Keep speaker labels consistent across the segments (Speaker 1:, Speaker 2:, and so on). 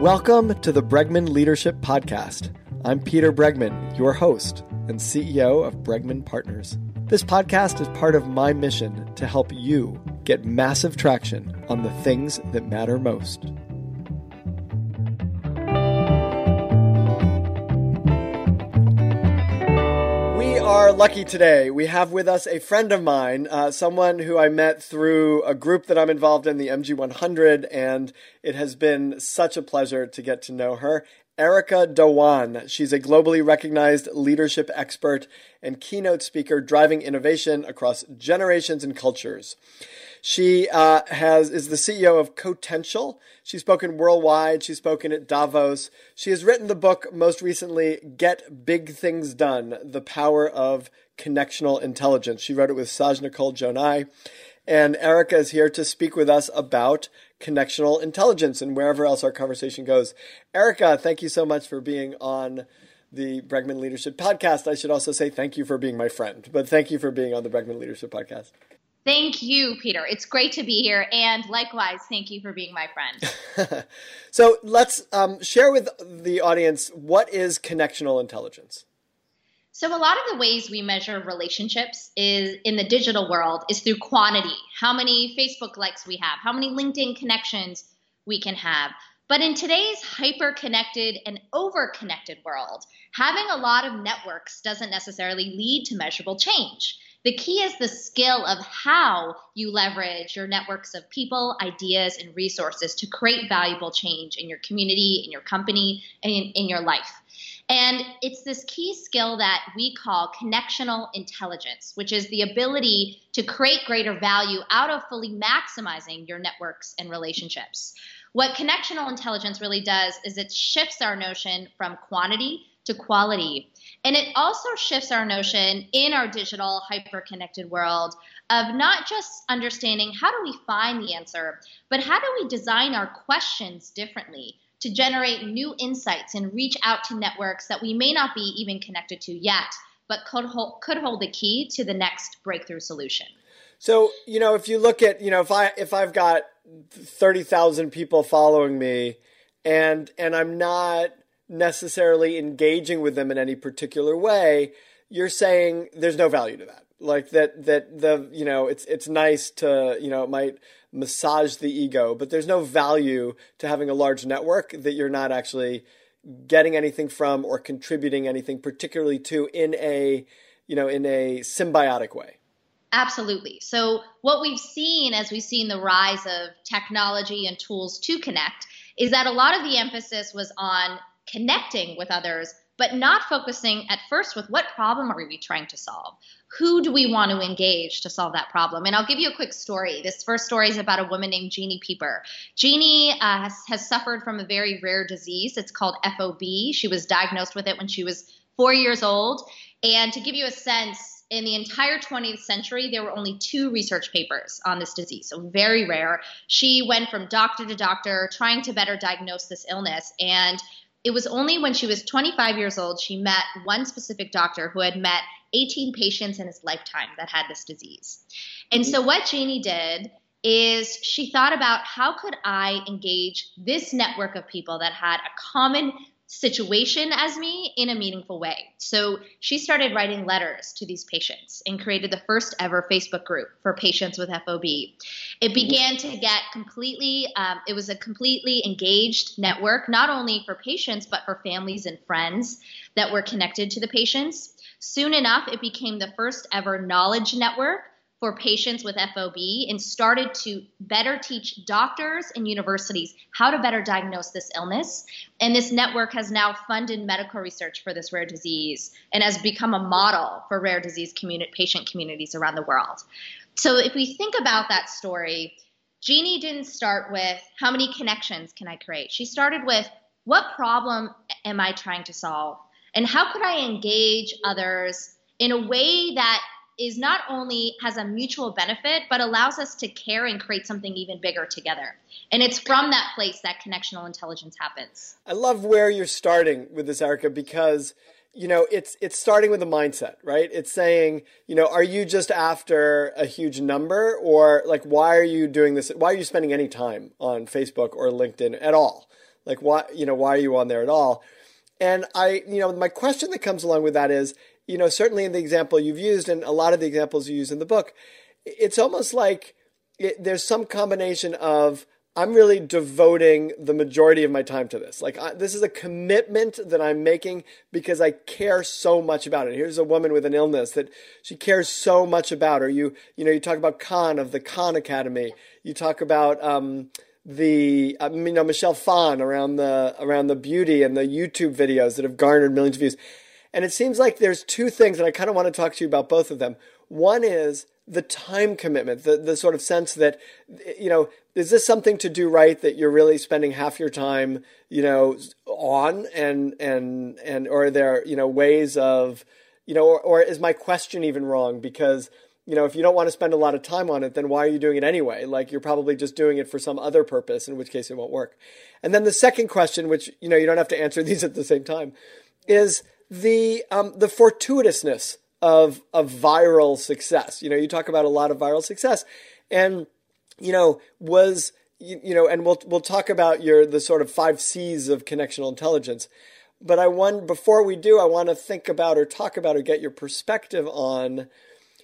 Speaker 1: Welcome to the Bregman Leadership Podcast. I'm Peter Bregman, your host and CEO of Bregman Partners. This podcast is part of my mission to help you get massive traction on the things that matter most. Are lucky today. We have with us a friend of mine, uh, someone who I met through a group that I'm involved in, the MG100, and it has been such a pleasure to get to know her. Erica Dhawan. She's a globally recognized leadership expert and keynote speaker driving innovation across generations and cultures. She uh, has is the CEO of Cotential. She's spoken worldwide. She's spoken at Davos. She has written the book most recently, "Get Big Things Done: The Power of Connectional Intelligence." She wrote it with Saj-nicole Joni, and Erica is here to speak with us about connectional intelligence and wherever else our conversation goes. Erica, thank you so much for being on the Bregman Leadership Podcast. I should also say thank you for being my friend, but thank you for being on the Bregman Leadership Podcast.
Speaker 2: Thank you, Peter. It's great to be here. And likewise, thank you for being my friend.
Speaker 1: so let's um, share with the audience what is connectional intelligence?
Speaker 2: So a lot of the ways we measure relationships is in the digital world is through quantity. How many Facebook likes we have, how many LinkedIn connections we can have. But in today's hyper connected and over connected world, having a lot of networks doesn't necessarily lead to measurable change. The key is the skill of how you leverage your networks of people, ideas, and resources to create valuable change in your community, in your company, and in, in your life. And it's this key skill that we call connectional intelligence, which is the ability to create greater value out of fully maximizing your networks and relationships. What connectional intelligence really does is it shifts our notion from quantity to quality. And it also shifts our notion in our digital hyper connected world of not just understanding how do we find the answer, but how do we design our questions differently to generate new insights and reach out to networks that we may not be even connected to yet, but could hold, could hold the key to the next breakthrough solution.
Speaker 1: So, you know, if you look at, you know, if I if I've got 30,000 people following me and and I'm not necessarily engaging with them in any particular way, you're saying there's no value to that. Like that that the, you know, it's it's nice to, you know, it might massage the ego, but there's no value to having a large network that you're not actually getting anything from or contributing anything particularly to in a you know in a symbiotic way
Speaker 2: absolutely so what we've seen as we've seen the rise of technology and tools to connect is that a lot of the emphasis was on connecting with others but not focusing at first with what problem are we trying to solve? Who do we want to engage to solve that problem? And I'll give you a quick story. This first story is about a woman named Jeannie Peeper. Jeannie uh, has, has suffered from a very rare disease. It's called FOP. She was diagnosed with it when she was four years old. And to give you a sense, in the entire 20th century, there were only two research papers on this disease, so very rare. She went from doctor to doctor trying to better diagnose this illness. And it was only when she was 25 years old she met one specific doctor who had met 18 patients in his lifetime that had this disease. And so what Jeannie did is she thought about how could I engage this network of people that had a common situation as me in a meaningful way. So she started writing letters to these patients and created the first ever Facebook group for patients with FOP. It began to get completely, um, it was a completely engaged network, not only for patients, but for families and friends that were connected to the patients. Soon enough, it became the first ever knowledge network for patients with FOP and started to better teach doctors and universities how to better diagnose this illness. And this network has now funded medical research for this rare disease and has become a model for rare disease communi- patient communities around the world. So if we think about that story, Jeannie didn't start with how many connections can I create? She started with what problem am I trying to solve? And how could I engage others in a way that is not only has a mutual benefit, but allows us to care and create something even bigger together. And it's from that place that connectional intelligence happens.
Speaker 1: I love where you're starting with this, Erica, because you know it's it's starting with a mindset, right? It's saying, you know, are you just after a huge number, or like why are you doing this? Why are you spending any time on Facebook or LinkedIn at all? Like why you know why are you on there at all? And I you know my question that comes along with that is you know certainly in the example you've used and a lot of the examples you use in the book, it's almost like it, there's some combination of I'm really devoting the majority of my time to this. Like, I, this is a commitment that I'm making because I care so much about it. Here's a woman with an illness that she cares so much about. Or you, you know, you talk about Khan of the Khan Academy. You talk about um, the, uh, you know, Michelle Phan around the around the beauty and the YouTube videos that have garnered millions of views. And it seems like there's two things, and I kind of want to talk to you about both of them. One is the time commitment, the, the sort of sense that, you know, is this something to do right that you're really spending half your time, you know, on and, and, and, or are there, you know, ways of, you know, or, or is my question even wrong? Because, you know, if you don't want to spend a lot of time on it, then why are you doing it anyway? Like you're probably just doing it for some other purpose, in which case it won't work. And then the second question, which, you know, you don't have to answer these at the same time, is the, um, the fortuitousness of of viral success. You know, you talk about a lot of viral success, and you know was you, you know, and we'll we'll talk about your the sort of five C's of connectional intelligence. But I want before we do, I want to think about or talk about or get your perspective on,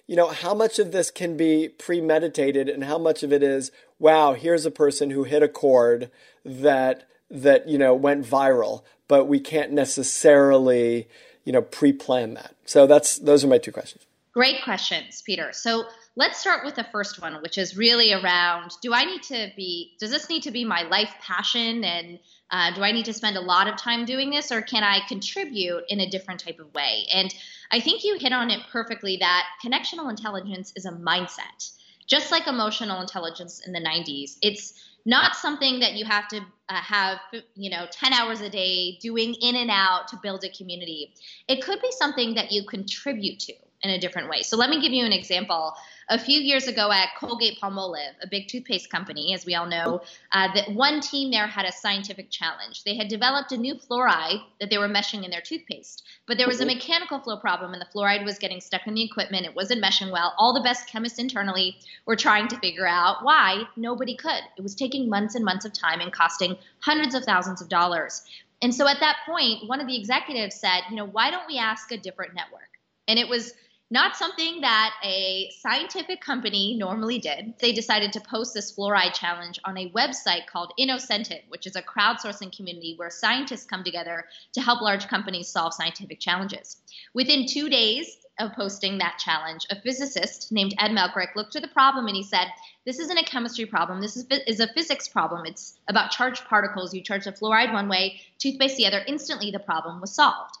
Speaker 1: you know, how much of this can be premeditated and how much of it is, wow, here's a person who hit a chord that that you know went viral, but we can't necessarily you know, pre-plan that? So that's those are my two questions.
Speaker 2: Great questions, Peter. So let's start with the first one, which is really around: Do I need to be? Does this need to be my life passion? And uh, do I need to spend a lot of time doing this, or can I contribute in a different type of way? And I think you hit on it perfectly. That connectional intelligence is a mindset, just like emotional intelligence in the '90s. It's not something that you have to uh, have you know 10 hours a day doing in and out to build a community. It could be something that you contribute to in a different way. So let me give you an example a few years ago at Colgate Palmolive, a big toothpaste company, as we all know, uh, that one team there had a scientific challenge. They had developed a new fluoride that they were meshing in their toothpaste, but there was a mechanical flow problem, and the fluoride was getting stuck in the equipment. It wasn't meshing well. All the best chemists internally were trying to figure out why. Nobody could. It was taking months and months of time and costing hundreds of thousands of dollars. And so at that point, one of the executives said, you know, why don't we ask a different network? And it was not something that a scientific company normally did. They decided to post this fluoride challenge on a website called InnoCentive, which is a crowdsourcing community where scientists come together to help large companies solve scientific challenges. Within two days of posting that challenge, a physicist named Ed Melcarek looked at the problem and he said, This isn't a chemistry problem. This is, is a physics problem. It's about charged particles. You charge the fluoride one way, toothpaste the other. Instantly, the problem was solved.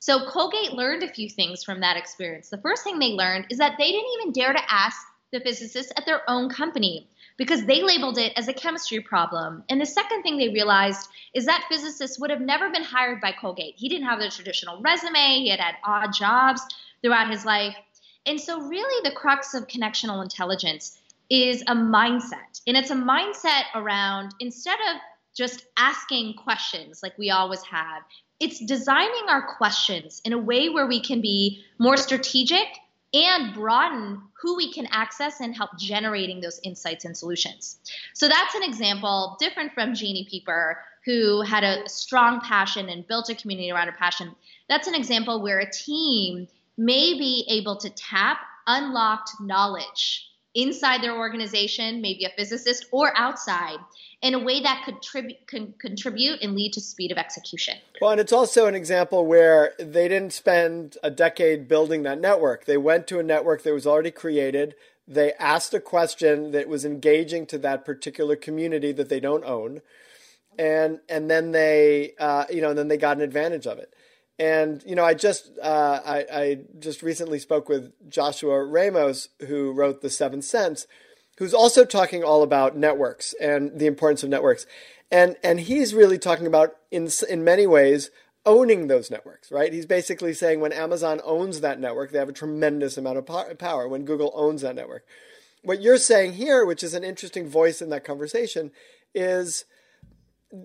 Speaker 2: So Colgate learned a few things from that experience. The first thing they learned is that they didn't even dare to ask the physicists at their own company because they labeled it as a chemistry problem. And the second thing they realized is that physicist would have never been hired by Colgate. He didn't have the traditional resume, he had had odd jobs throughout his life. And so, really, the crux of connectional intelligence is a mindset. And it's a mindset around instead of just asking questions like we always have, it's designing our questions in a way where we can be more strategic and broaden who we can access and help generating those insights and solutions. So that's an example different from Jeannie Peeper, who had a strong passion and built a community around her passion. That's an example where a team may be able to tap unlocked knowledge inside their organization, maybe a physicist or outside, in a way that could tribu- contribute and lead to speed of execution.
Speaker 1: Well, and it's also an example where they didn't spend a decade building that network. They went to a network that was already created. They asked a question that was engaging to that particular community that they don't own, and and then they uh, you know and then they got an advantage of it. And you know, I just uh, I, I just recently spoke with Joshua Ramos, who wrote The Seventh Sense, who's also talking all about networks and the importance of networks. And, and he's really talking about, in, in many ways, owning those networks, right? He's basically saying when Amazon owns that network, they have a tremendous amount of power. When Google owns that network. What you're saying here, which is an interesting voice in that conversation, is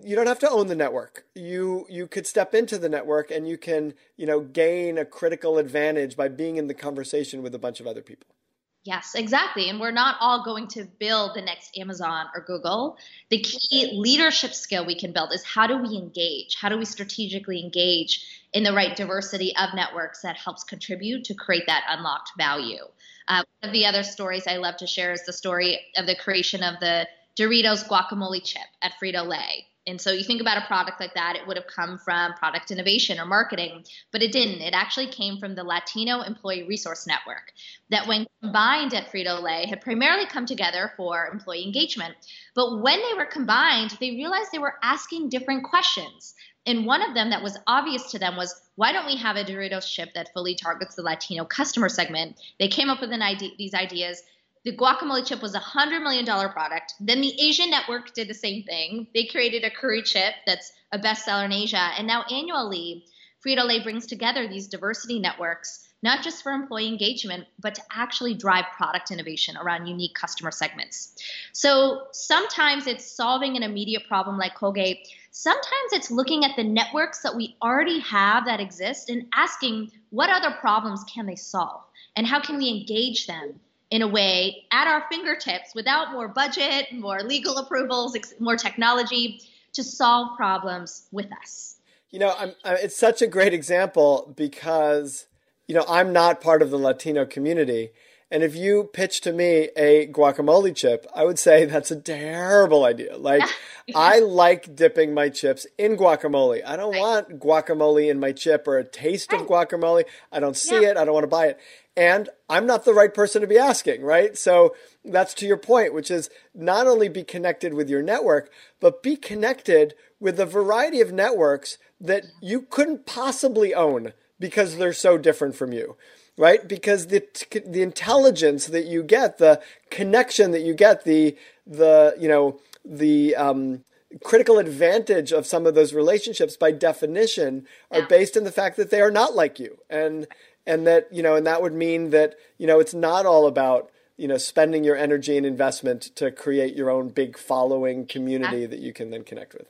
Speaker 1: you don't have to own the network. You you could step into the network and you can, you know, gain a critical advantage by being in the conversation with a bunch of other people.
Speaker 2: Yes, exactly. And we're not all going to build the next Amazon or Google. The key leadership skill we can build is how do we engage? How do we strategically engage in the right diversity of networks that helps contribute to create that unlocked value? Uh, one of the other stories I love to share is the story of the creation of the Doritos guacamole chip at Frito Lay. And so you think about a product like that, it would have come from product innovation or marketing, but it didn't. It actually came from the Latino Employee Resource Network that, when combined at Frito Lay, had primarily come together for employee engagement. But when they were combined, they realized they were asking different questions. And one of them that was obvious to them was, why don't we have a Doritos chip that fully targets the Latino customer segment? They came up with idea, these ideas the guacamole chip was a $100 million product. Then the Asian network did the same thing. They created a curry chip that's a bestseller in Asia. And now annually, Frito Lay brings together these diversity networks, not just for employee engagement, but to actually drive product innovation around unique customer segments. So sometimes it's solving an immediate problem like Colgate. Sometimes it's looking at the networks that we already have that exist and asking what other problems can they solve and how can we engage them in a way at our fingertips without more budget, more legal approvals, more technology to solve problems with us.
Speaker 1: You know, I'm, it's such a great example because, you know, I'm not part of the Latino community. And if you pitch to me a guacamole chip, I would say that's a terrible idea. Like, I like dipping my chips in guacamole. I don't right. want guacamole in my chip or a taste right. of guacamole. I don't see yeah. it. I don't want to buy it. And I'm not the right person to be asking, right? So that's to your point, which is not only be connected with your network, but be connected with a variety of networks that you couldn't possibly own because they're so different from you right? Because the the intelligence that you get, the connection that you get, the the you know the um, critical advantage of some of those relationships, by definition, are yeah. based in the fact that they are not like you, and and that you know, and that would mean that you know it's not all about you know spending your energy and investment to create your own big following community that you can then connect with.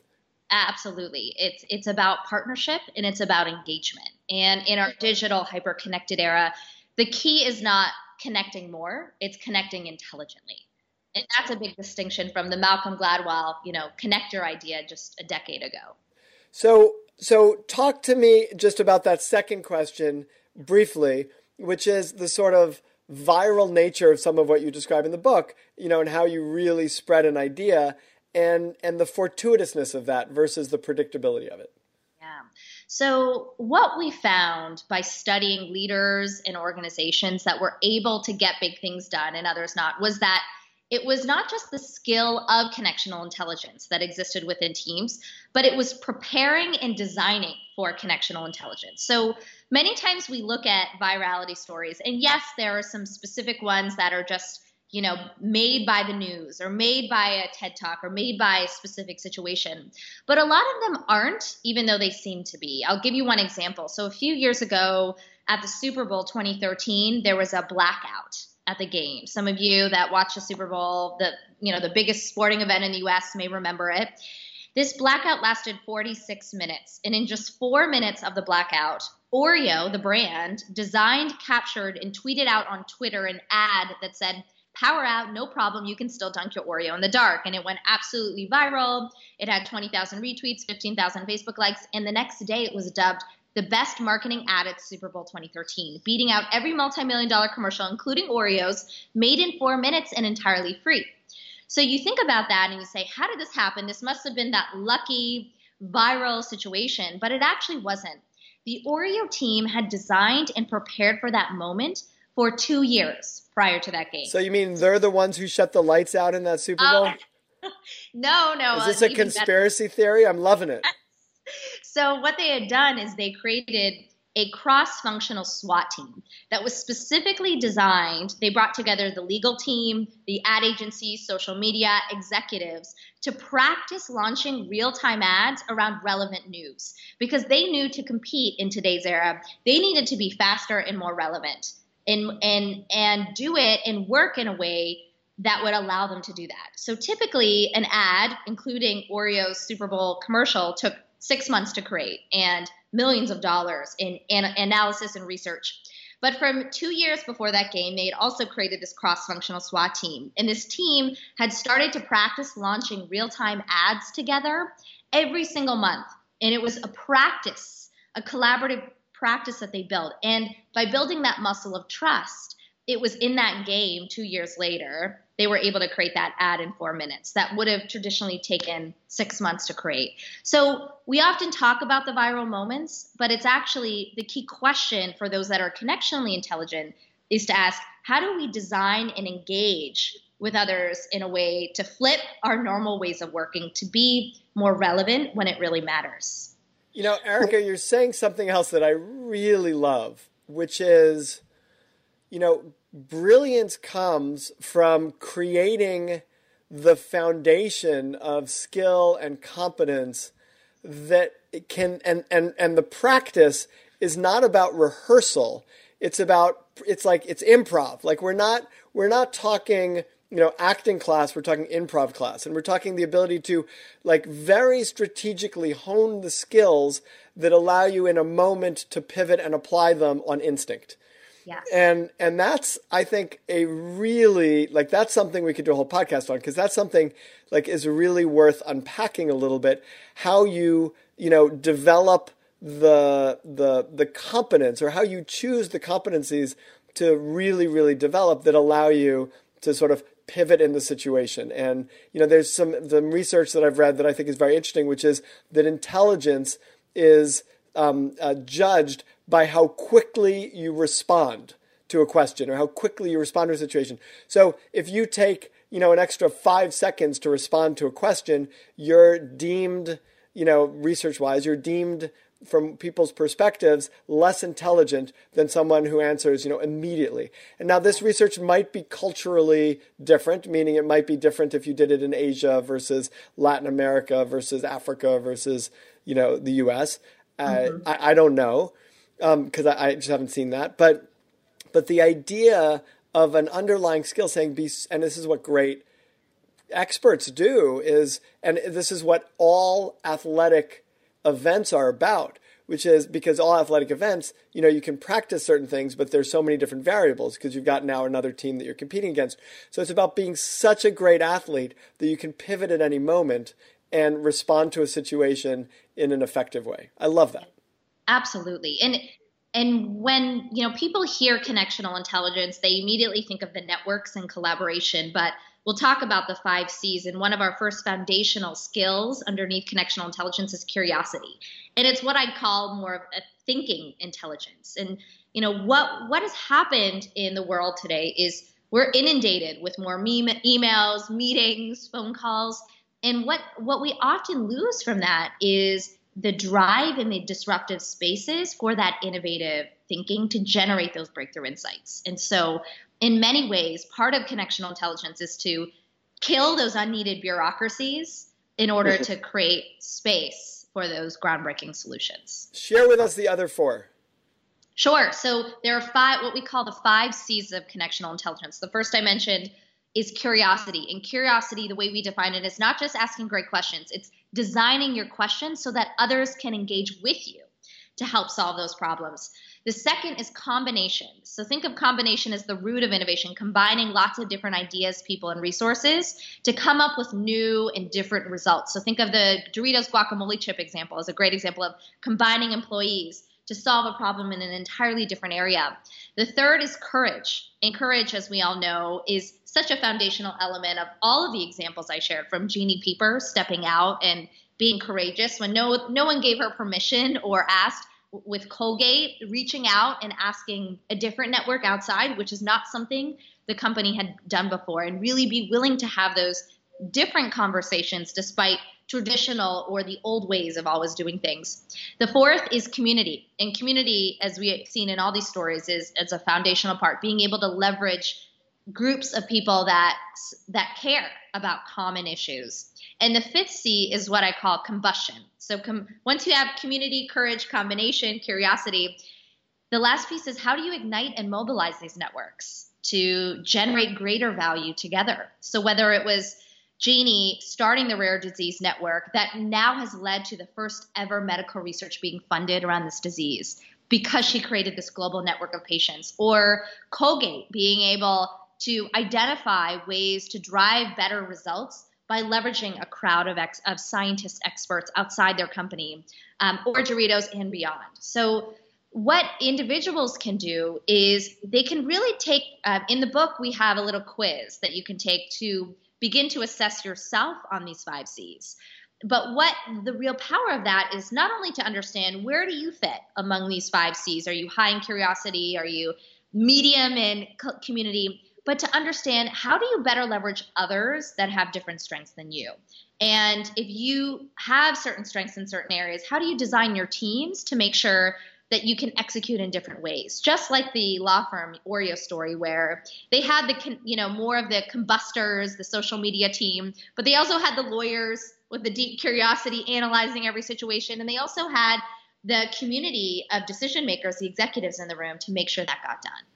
Speaker 2: Absolutely. It's it's about partnership and it's about engagement. And in our digital hyper connected era, the key is not connecting more, it's connecting intelligently. And that's a big distinction from the Malcolm Gladwell, you know, connector idea just a decade ago.
Speaker 1: So so talk to me just about that second question briefly, which is the sort of viral nature of some of what you describe in the book, you know, and how you really spread an idea and and the fortuitousness of that versus the predictability of it.
Speaker 2: So what we found by studying leaders and organizations that were able to get big things done and others not was that it was not just the skill of connectional intelligence that existed within teams, but it was preparing and designing for connectional intelligence. So many times we look at virality stories, and yes, there are some specific ones that are just you know, made by the news or made by a TED Talk or made by a specific situation. But a lot of them aren't, even though they seem to be. I'll give you one example. So a few years ago at the Super Bowl 2013, there was a blackout at the game. Some of you that watch the Super Bowl, the you know, the biggest sporting event in the US may remember it. This blackout lasted 46 minutes, and in just 4 minutes of the blackout, Oreo, the brand, designed, captured and tweeted out on Twitter an ad that said power out, no problem. You can still dunk your Oreo in the dark. And it went absolutely viral. It had 20,000 retweets, 15,000 Facebook likes. And the next day it was dubbed the best marketing ad at Super Bowl 2013, beating out every multi million dollar commercial, including Oreos, made in four minutes and entirely free. So you think about that and you say, how did this happen? This must have been that lucky viral situation, but it actually wasn't. The Oreo team had designed and prepared for that moment for two years prior to that game.
Speaker 1: So you mean they're the ones who shut the lights out in that Super Bowl?
Speaker 2: Uh, no, no.
Speaker 1: Is this uh, a conspiracy better. theory? I'm loving it.
Speaker 2: so what they had done is they created a cross-functional SWAT team that was specifically designed. They brought together the legal team, the ad agency, social media executives to practice launching real-time ads around relevant news because they knew to compete in today's era, they needed to be faster and more relevant and and and do it and work in a way that would allow them to do that. So typically, an ad, including Oreo's Super Bowl commercial, took six months to create and millions of dollars in, analysis and research. But from two years before that game, they had also created this cross functional SWAT team. And this team had started to practice launching real time ads together every single month. And it was a practice, a collaborative practice that they built. And by building that muscle of trust, it was in that game two years later they were able to create that ad in four minutes that would have traditionally taken six months to create so we often talk about the viral moments but it's actually the key question for those that are connectionally intelligent is to ask how do we design and engage with others in a way to flip our normal ways of working to be more relevant when it really matters
Speaker 1: you know erica you're saying something else that i really love which is you know, brilliance comes from creating the foundation of skill and competence that can and and and the practice is not about rehearsal. It's about it's like it's improv. Like we're not we're not talking you know acting class we're talking improv class and we're talking the ability to like very strategically hone the skills that allow you in a moment to pivot and apply them on instinct
Speaker 2: Yes.
Speaker 1: And and that's I think a really like that's something we could do a whole podcast on because that's something like is really worth unpacking a little bit how you you know develop the the the competence or how you choose the competencies to really really develop that allow you to sort of pivot in the situation and you know there's some some research that I've read that I think is very interesting which is that intelligence is um, uh, judged by how quickly you respond to a question or how quickly you respond to a situation. So if you take, you know, an extra five seconds to respond to a question, you're deemed, you know, research wise, you're deemed from people's perspectives less intelligent than someone who answers you know immediately and now this research might be culturally different meaning it might be different if you did it in asia versus latin america versus africa versus you know the us uh, mm-hmm. I, I, don't know because um, I, I, just haven't seen that. But but the idea of an underlying skill saying be and this is what great experts do is and this is what all athletic events are about which is because all athletic events you know you can practice certain things but there's so many different variables because you've got now another team that you're competing against. So it's about being such a great athlete that you can pivot at any moment and respond to a situation in an effective way. I love that.
Speaker 2: Absolutely. And and when you know people hear connectional intelligence, they immediately think of the networks and collaboration, but we'll talk about the five C's. And one of our first foundational skills underneath connectional intelligence is curiosity. And it's what I'd call more of a thinking intelligence. And you know what what has happened in the world today is we're inundated with more meme, emails, meetings, phone calls, and what what we often lose from that is the drive in the disruptive spaces for that innovative thinking to generate those breakthrough insights. And so, in many ways, part of connectional intelligence is to kill those unneeded bureaucracies in order to create space for those groundbreaking solutions.
Speaker 1: Share with us the other four.
Speaker 2: Sure. So there are five, what we call the five C's of connectional intelligence. The first I mentioned is curiosity. And curiosity, the way we define it, is not just asking great questions, it's designing your questions so that others can engage with you to help solve those problems. The second is combination. So think of combination as the root of innovation, combining lots of different ideas, people, and resources to come up with new and different results. So think of the Doritos guacamole chip example as a great example of combining employees to solve a problem in an entirely different area. The third is courage. And courage, as we all know, is such a foundational element of all of the examples I shared from Jeannie Peeper stepping out and being courageous when no no one gave her permission or asked with Colgate reaching out and asking a different network outside, which is not something the company had done before, and really be willing to have those different conversations despite traditional or the old ways of always doing things. The fourth is community. And community, as we've seen in all these stories, is, is a foundational part, being able to leverage groups of people that that care about common issues. And the fifth C is what I call combustion. So com- once you have community, courage, combination, curiosity, the last piece is how do you ignite and mobilize these networks to generate greater value together? So whether it was Jeannie starting the Rare Disease Network that now has led to the first ever medical research being funded around this disease. because she created this global network of patients, or Colgate being able to identify ways to drive better results by leveraging a crowd of, ex- of scientists, experts outside their company, um, or Doritos and beyond. So, what individuals can do is they can really take, uh, in the book, we have a little quiz that you can take to begin to assess yourself on these five C's. But what the real power of that is not only to understand where do you fit among these five C's? Are you high in curiosity? Are you medium in community? But to understand how do you better leverage others that have different strengths than you. And if you have certain strengths in certain areas, how do you design your teams to make sure that you can execute in different ways? Just like the law firm Oreo story, where they had the you know more of the combustors, the social media team, but they also had the lawyers with the deep curiosity analyzing every situation, and they also had the community of decision makers, the executives in the room, to make sure that got done.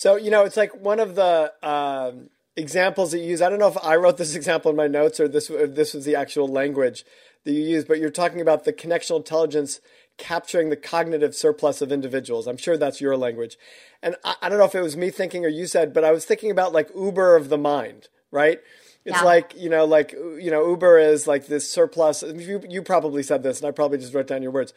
Speaker 1: So, you know, it's like one of the um, examples that you use. I don't know if I wrote this example in my notes or this, this was the actual language that you use, but you're talking about the connectional intelligence capturing the cognitive surplus of individuals. I'm sure that's your language. And I, I, don't know if it was me thinking or you said, but I was thinking about like Uber of the mind, right? It's yeah. like, you know, like, you know, Uber is like this surplus. You, you probably said this and I probably just wrote down your words.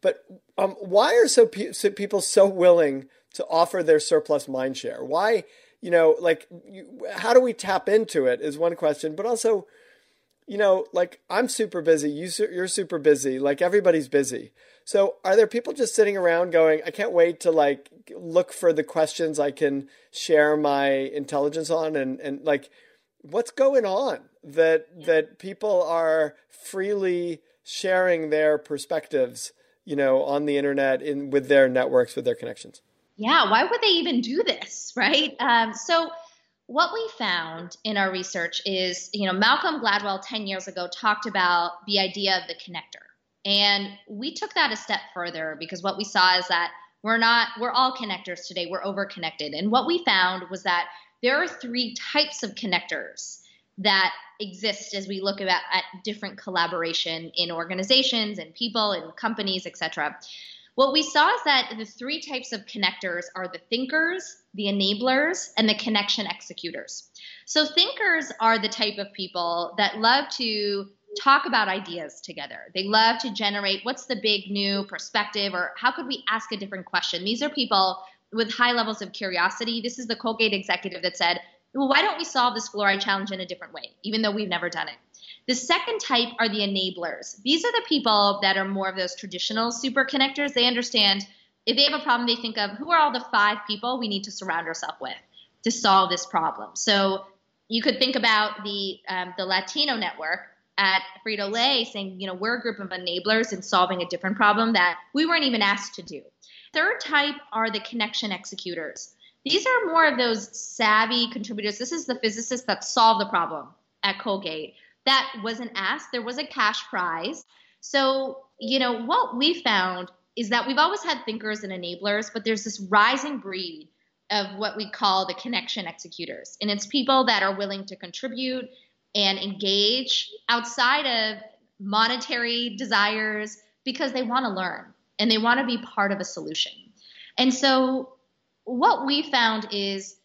Speaker 1: But um, why are so, pe- so people so willing to offer their surplus mind share? Why, you know, like, you, how do we tap into it is one question, but also, you know, like I'm super busy, you you're super busy, like everybody's busy. So, are there people just sitting around going, I can't wait to like look for the questions I can share my intelligence on and and like what's going on that that people are freely sharing their perspectives, you know, on the internet in with their networks with their connections?
Speaker 2: Yeah, why would they even do this, right? Um, so, what we found in our research is, you know, Malcolm Gladwell 10 years ago talked about the idea of the connector. And we took that a step further because what we saw is that we're not, we're all connectors today, we're over connected. And what we found was that there are three types of connectors that exist as we look at, at different collaboration in organizations and people and companies, et cetera. What we saw is that the three types of connectors are the thinkers, the enablers, and the connection executors. So, thinkers are the type of people that love to talk about ideas together. They love to generate what's the big new perspective or how could we ask a different question. These are people with high levels of curiosity. This is the Colgate executive that said, well, why don't we solve this fluoride challenge in a different way, even though we've never done it? The second type are the enablers. These are the people that are more of those traditional super connectors. They understand if they have a problem, they think of who are all the five people we need to surround ourselves with to solve this problem. So you could think about the um, the Latino network at Frito Lay saying, you know, we're a group of enablers in solving a different problem that we weren't even asked to do. Third type are the connection executors. These are more of those savvy contributors. This is the physicist that solved the problem at Colgate that wasn't asked. There was a cash prize. So, you know, what we found is that we've always had thinkers and enablers, but there's this rising breed of what we call the connection executors. And it's people that are willing to contribute and engage outside of monetary desires because they want to learn and they want to be part of a solution. And so, what we found is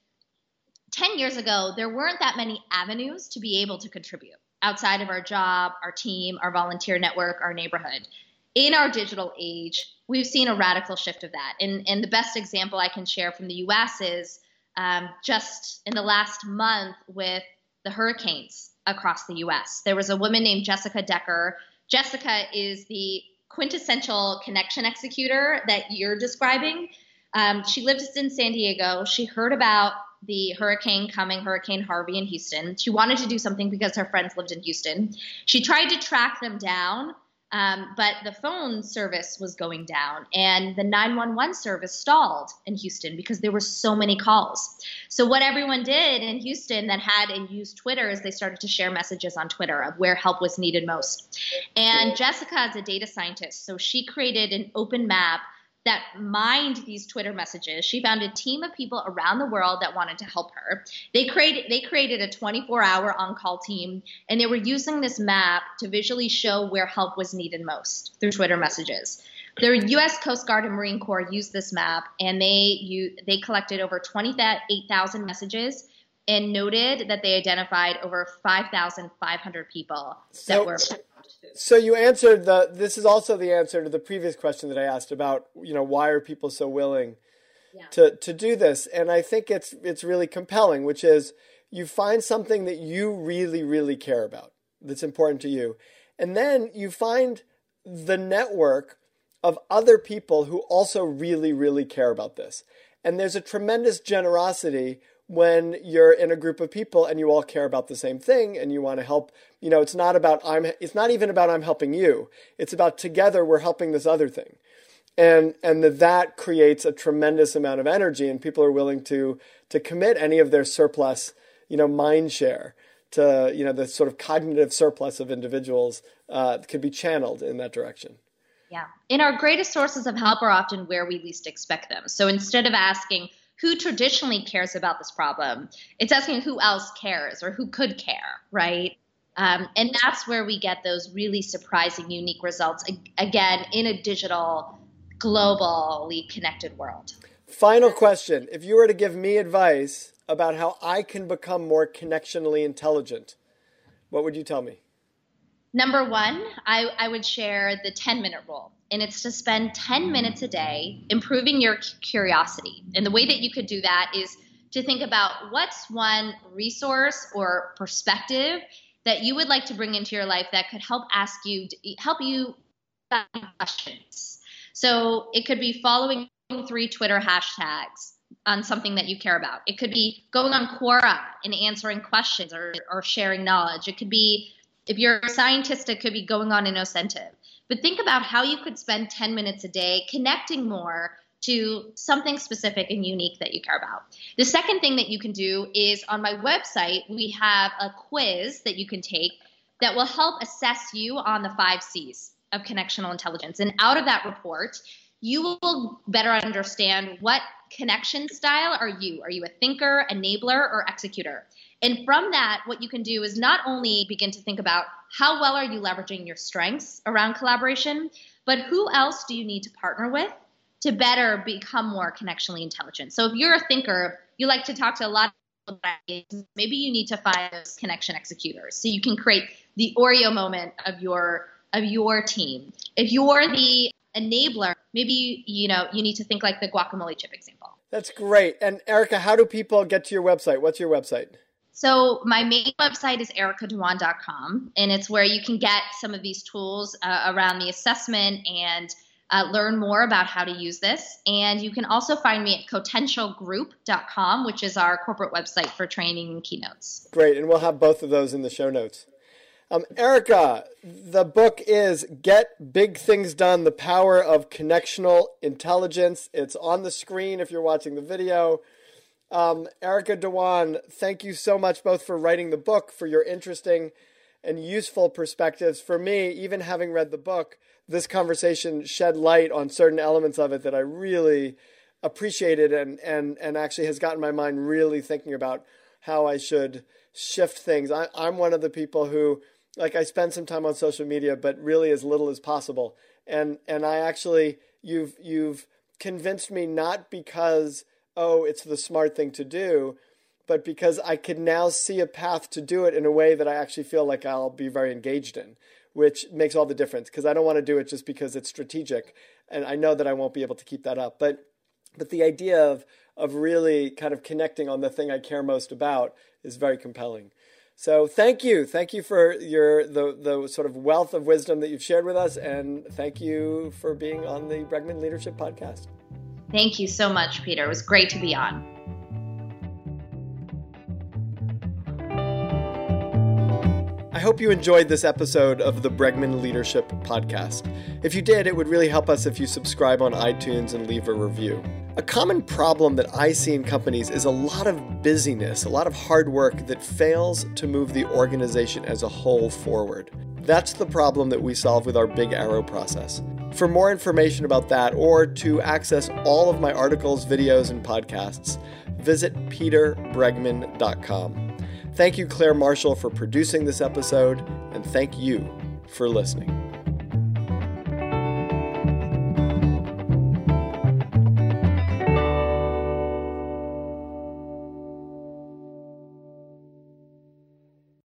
Speaker 2: 10 years ago, there weren't that many avenues to be able to contribute outside of our job, our team, our volunteer network, our neighborhood. In our digital age, we've seen a radical shift of that. And, and the best example I can share from the US is um, just in the last month with the hurricanes across the US. There was a woman named Jessica Decker. Jessica is the quintessential connection executor that you're describing. Um, she lives in San Diego. She heard about the hurricane coming, Hurricane Harvey in Houston. She wanted to do something because her friends lived in Houston. She tried to track them down, um, but the phone service was going down, and the 911 service stalled in Houston because there were so many calls. So, what everyone did in Houston that had and used Twitter is they started to share messages on Twitter of where help was needed most. And Jessica is a data scientist, so she created an open map that mined these Twitter messages. She found a team of people around the world that wanted to help her. They created they created a 24-hour on-call team and they were using this map to visually show where help was needed most through Twitter messages. the U.S. Coast Guard and Marine Corps used this map, and they you, they collected over 28,000 messages and noted that they identified over 5,500 people so, that were.
Speaker 1: So you answered the. This is also the answer to the previous question that I asked about. You know, why are people so willing yeah. to to do this? And I think it's it's really compelling, which is you find something that you really really care about that's important to you, and then you find the network of other people who also really really care about this. And there's a tremendous generosity when you're in a group of people and you all care about the same thing and you want to help you know it's not about i'm it's not even about i'm helping you. It's about together we're helping this other thing. And and that that creates a tremendous amount of energy and people are willing to to commit any of their surplus you know mind share to you know the sort of cognitive surplus of individuals uh, could be channeled in that direction.
Speaker 2: Yeah. And our greatest sources of help are often where we least expect them. So instead of asking who traditionally cares about this problem. It's asking who else cares or who could care, right? Um, and that's where we get those really surprising, unique results, again, in a digital, globally connected world.
Speaker 1: Final question If you were to give me advice about how I can become more connectionally intelligent, what would you tell me?
Speaker 2: Number one, I, I would share the 10 minute rule and it's to spend 10 minutes a day improving your curiosity. And the way that you could do that is to think about what's one resource or perspective that you would like to bring into your life that could help ask you help you questions. So it could be following three Twitter hashtags on something that you care about. It could be going on Quora and answering questions or, or sharing knowledge. It could be if you're a scientist, it could be going on InnoCentive. But think about how you could spend 10 minutes a day connecting more to something specific and unique that you care about. The second thing that you can do is on my website, we have a quiz that you can take that will help assess you on the five C's of connectional intelligence. And out of that report, you will better understand what connection style are you? Are you a thinker, enabler, or executor? And from that, what you can do is not only begin to think about how well are you leveraging your strengths around collaboration, but who else do you need to partner with to better become more connectionally intelligent? So if you're a thinker, you like to talk to a lot of people, maybe you need to find those connection executors so you can create the Oreo moment of your of your team. If you're the enabler, maybe you know you need to think like the guacamole chip example.
Speaker 1: That's great. And Erica, how do people get to your website? What's your website?
Speaker 2: So my main website is ericadhawan.com, and it's where you can get some of these tools uh, around the assessment and uh, learn more about how to use this. And you can also find me at cotentialgroup.com, which is our corporate website for training and keynotes.
Speaker 1: Great, and we'll have both of those in the show notes. Um, Erica, the book is Get Big Things Done The Power of Connectional Intelligence. It's on the screen if you're watching the video. Um, Erica Dhawan, thank you so much both for writing the book, for your interesting and useful perspectives. For me, even having read the book, this conversation shed light on certain elements of it that I really appreciated and, and, and actually has gotten my mind really thinking about how I should shift things. I, I'm one of the people who, like, I spend some time on social media, but really as little as possible. And, and I actually, you've, you've convinced me not because – oh, it's the smart thing to do, but because I can now see a path to do it in a way that I actually feel like I'll be very engaged in, which makes all the difference because I don't want to do it just because it's strategic and I know that I won't be able to keep that up. But but the idea of of really kind of connecting on the thing I care most about is very compelling. So thank you, thank you for your the the sort of wealth of wisdom that you've shared with us, and thank you for being on the Bregman Leadership Podcast.
Speaker 2: Thank you so much, Peter. It was great to be on.
Speaker 1: I hope you enjoyed this episode of the Bregman Leadership Podcast. If you did, it would really help us if you subscribe on iTunes and leave a review. A common problem that I see in companies is a lot of busyness, a lot of hard work that fails to move the organization as a whole forward. That's the problem that we solve with our Big Arrow process. For more information about that or to access all of my articles, videos, and podcasts, visit peterbregman.com. Thank you, Claire Marshall, for producing this episode, and thank you for listening.